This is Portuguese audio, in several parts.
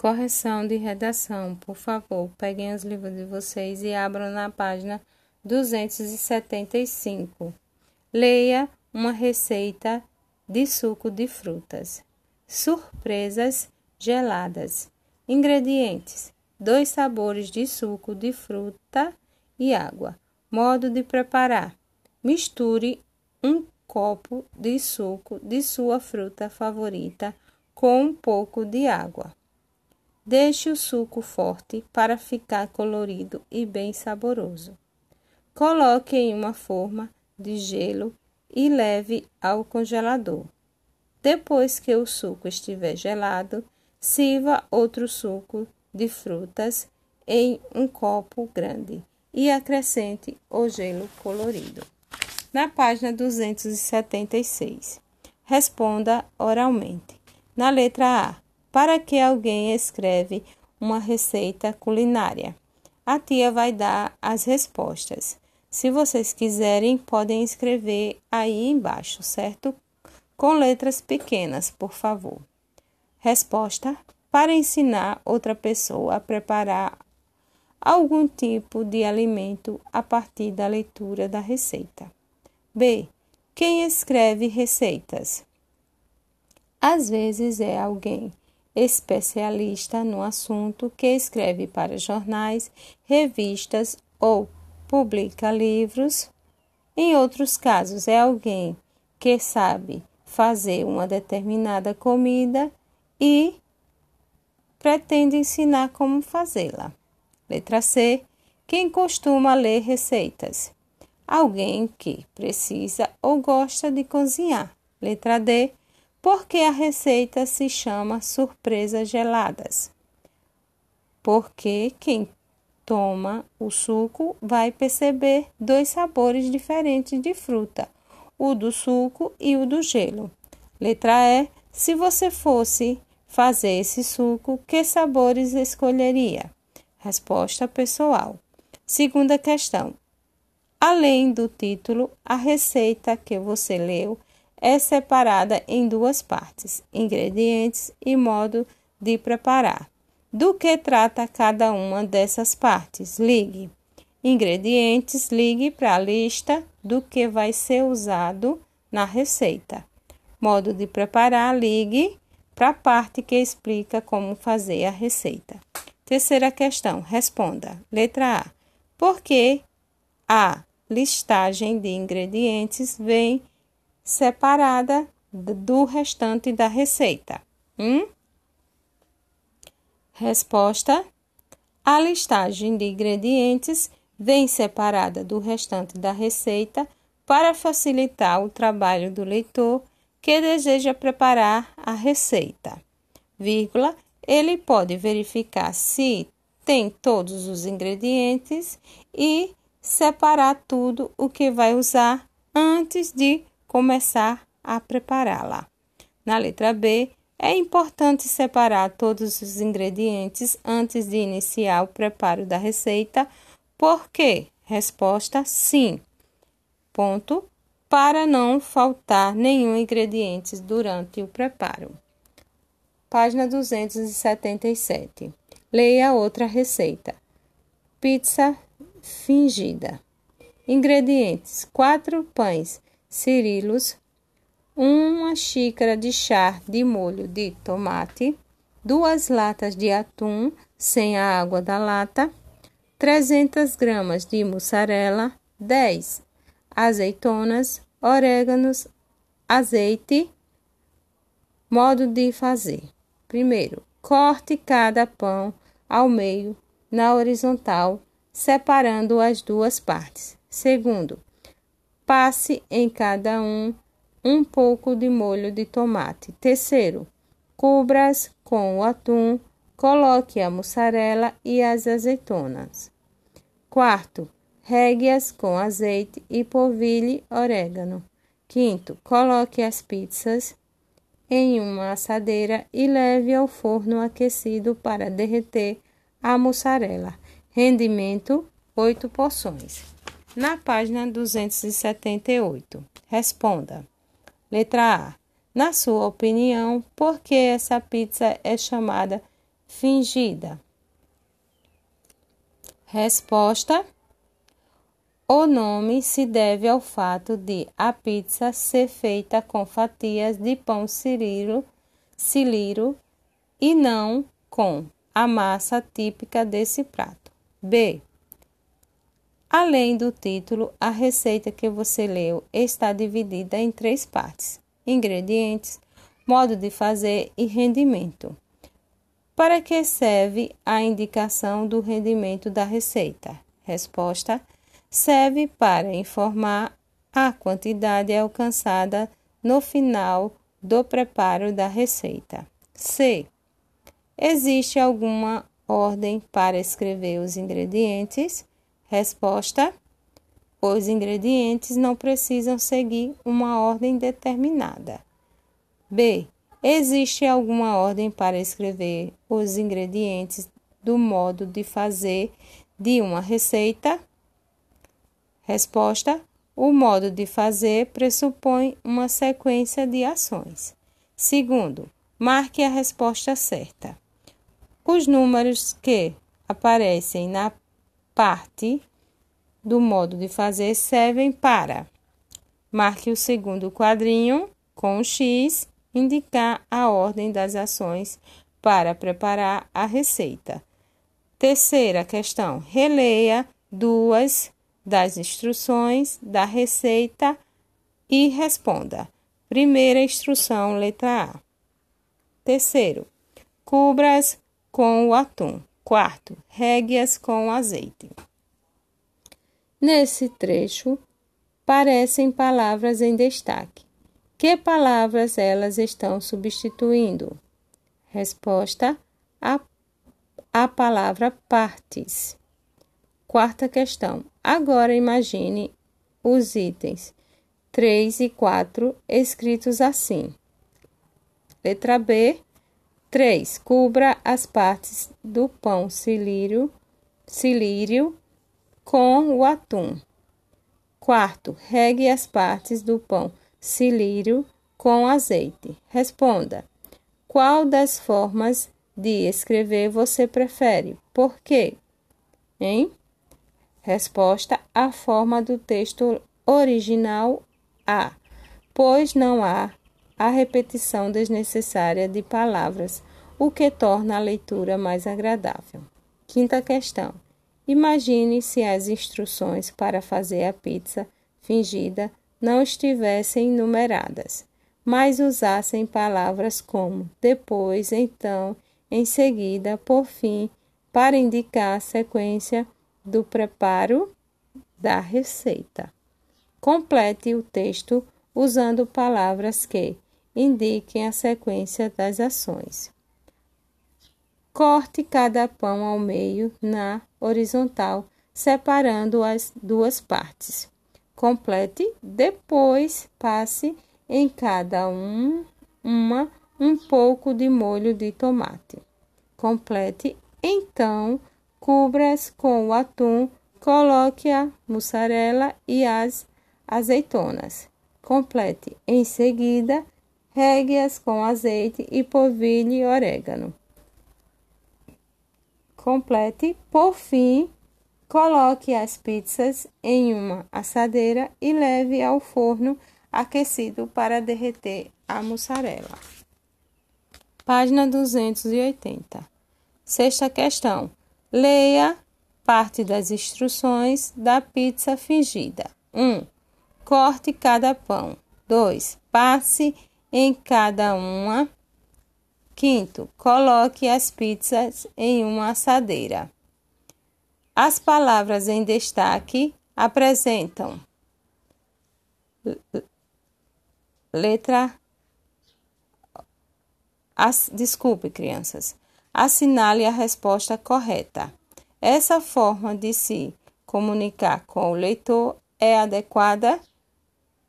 Correção de redação, por favor, peguem os livros de vocês e abram na página 275. Leia uma receita de suco de frutas. Surpresas geladas. Ingredientes: dois sabores de suco de fruta e água. Modo de preparar: misture um copo de suco de sua fruta favorita com um pouco de água. Deixe o suco forte para ficar colorido e bem saboroso. Coloque em uma forma de gelo e leve ao congelador. Depois que o suco estiver gelado, sirva outro suco de frutas em um copo grande e acrescente o gelo colorido. Na página 276, responda oralmente. Na letra A, para que alguém escreve uma receita culinária. A tia vai dar as respostas. Se vocês quiserem, podem escrever aí embaixo, certo? Com letras pequenas, por favor. Resposta: para ensinar outra pessoa a preparar algum tipo de alimento a partir da leitura da receita. B. Quem escreve receitas? Às vezes é alguém especialista no assunto que escreve para jornais, revistas ou publica livros. Em outros casos, é alguém que sabe fazer uma determinada comida e pretende ensinar como fazê-la. Letra C. Quem costuma ler receitas? Alguém que precisa ou gosta de cozinhar. Letra D porque a receita se chama surpresas geladas? Porque quem toma o suco vai perceber dois sabores diferentes de fruta, o do suco e o do gelo. Letra E. Se você fosse fazer esse suco, que sabores escolheria? Resposta pessoal. Segunda questão. Além do título, a receita que você leu é separada em duas partes: ingredientes e modo de preparar. Do que trata cada uma dessas partes? Ligue. Ingredientes, ligue para a lista do que vai ser usado na receita. Modo de preparar, ligue para a parte que explica como fazer a receita. Terceira questão, responda. Letra A. Por que a listagem de ingredientes vem separada do restante da receita. Hum? Resposta: A listagem de ingredientes vem separada do restante da receita para facilitar o trabalho do leitor que deseja preparar a receita. Vírgula, ele pode verificar se tem todos os ingredientes e separar tudo o que vai usar antes de começar a prepará-la. Na letra B, é importante separar todos os ingredientes antes de iniciar o preparo da receita. Por quê? Resposta: sim. Ponto. Para não faltar nenhum ingrediente durante o preparo. Página 277. Leia outra receita. Pizza fingida. Ingredientes: 4 pães cirilos, uma xícara de chá de molho de tomate, duas latas de atum sem a água da lata, 300 gramas de mussarela, 10 azeitonas, orégãos, azeite. Modo de fazer: primeiro, corte cada pão ao meio na horizontal, separando as duas partes. Segundo, Passe em cada um um pouco de molho de tomate. Terceiro, cubras com o atum, coloque a mussarela e as azeitonas. Quarto, regue-as com azeite e polvilhe orégano. Quinto, coloque as pizzas em uma assadeira e leve ao forno aquecido para derreter a mussarela. Rendimento: 8 porções. Na página 278, responda. Letra A. Na sua opinião, por que essa pizza é chamada fingida? Resposta: O nome se deve ao fato de a pizza ser feita com fatias de pão cirilo, ciliro e não com a massa típica desse prato. B. Além do título, a receita que você leu está dividida em três partes: ingredientes, modo de fazer e rendimento. Para que serve a indicação do rendimento da receita? Resposta: serve para informar a quantidade alcançada no final do preparo da receita. C. Existe alguma ordem para escrever os ingredientes? Resposta: Os ingredientes não precisam seguir uma ordem determinada. B. Existe alguma ordem para escrever os ingredientes do modo de fazer de uma receita? Resposta: O modo de fazer pressupõe uma sequência de ações. Segundo, marque a resposta certa. Os números que aparecem na parte do modo de fazer servem para marque o segundo quadrinho com o X, indicar a ordem das ações para preparar a receita. Terceira questão: releia duas das instruções da receita e responda. Primeira instrução, letra A. Terceiro, cubras com o atum. Quarto, réguias com azeite. Nesse trecho, parecem palavras em destaque. Que palavras elas estão substituindo? Resposta: a, a palavra partes. Quarta questão. Agora imagine os itens 3 e 4 escritos assim. Letra B, 3. Cubra as partes do pão cilírio, cilírio com o atum. Quarto, regue as partes do pão cilírio com azeite. Responda: qual das formas de escrever você prefere? Por quê? Hein? Resposta: a forma do texto original A, pois não há a repetição desnecessária de palavras, o que torna a leitura mais agradável. Quinta questão. Imagine se as instruções para fazer a pizza fingida não estivessem numeradas, mas usassem palavras como depois, então, em seguida, por fim, para indicar a sequência do preparo da receita. Complete o texto usando palavras que indiquem a sequência das ações. Corte cada pão ao meio na horizontal, separando as duas partes. Complete, depois passe em cada um uma um pouco de molho de tomate. Complete, então cubra-as com o atum, coloque a mussarela e as azeitonas. Complete em seguida regue-as com azeite e polvilho e orégano. Complete, por fim, coloque as pizzas em uma assadeira e leve ao forno aquecido para derreter a mussarela. Página 280. Sexta questão. Leia parte das instruções da pizza fingida. 1. Um, corte cada pão. 2. Passe em cada uma. Quinto, coloque as pizzas em uma assadeira. As palavras em destaque apresentam letra. As, desculpe, crianças. Assinale a resposta correta. Essa forma de se comunicar com o leitor é adequada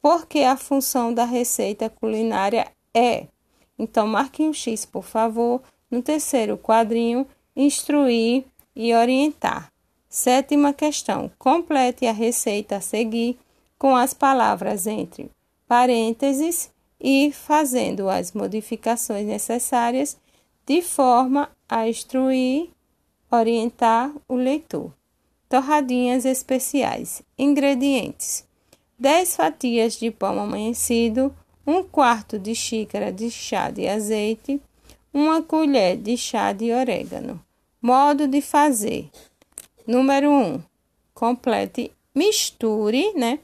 porque a função da receita culinária é. Então, marque um X, por favor, no terceiro quadrinho, instruir e orientar. Sétima questão: complete a receita a seguir com as palavras entre parênteses e fazendo as modificações necessárias de forma a instruir, orientar o leitor. Torradinhas especiais. Ingredientes: 10 fatias de pão amanhecido, 1 quarto de xícara de chá de azeite, 1 colher de chá de orégano. Modo de fazer: Número 1. Complete, misture, né?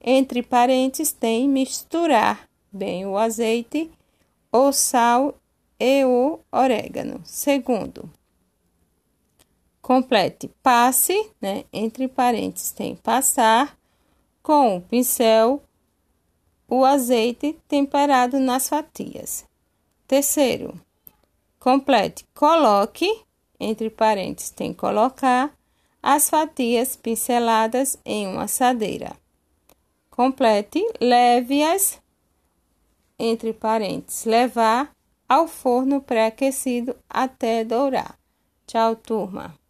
Entre parênteses tem misturar bem o azeite, o sal e o orégano. Segundo, complete passe, né? Entre parênteses tem passar com o pincel o azeite temperado nas fatias. Terceiro, complete coloque, entre parênteses tem colocar as fatias pinceladas em uma assadeira. Complete, leve-as, entre parênteses, levar ao forno pré-aquecido até dourar. Tchau, turma!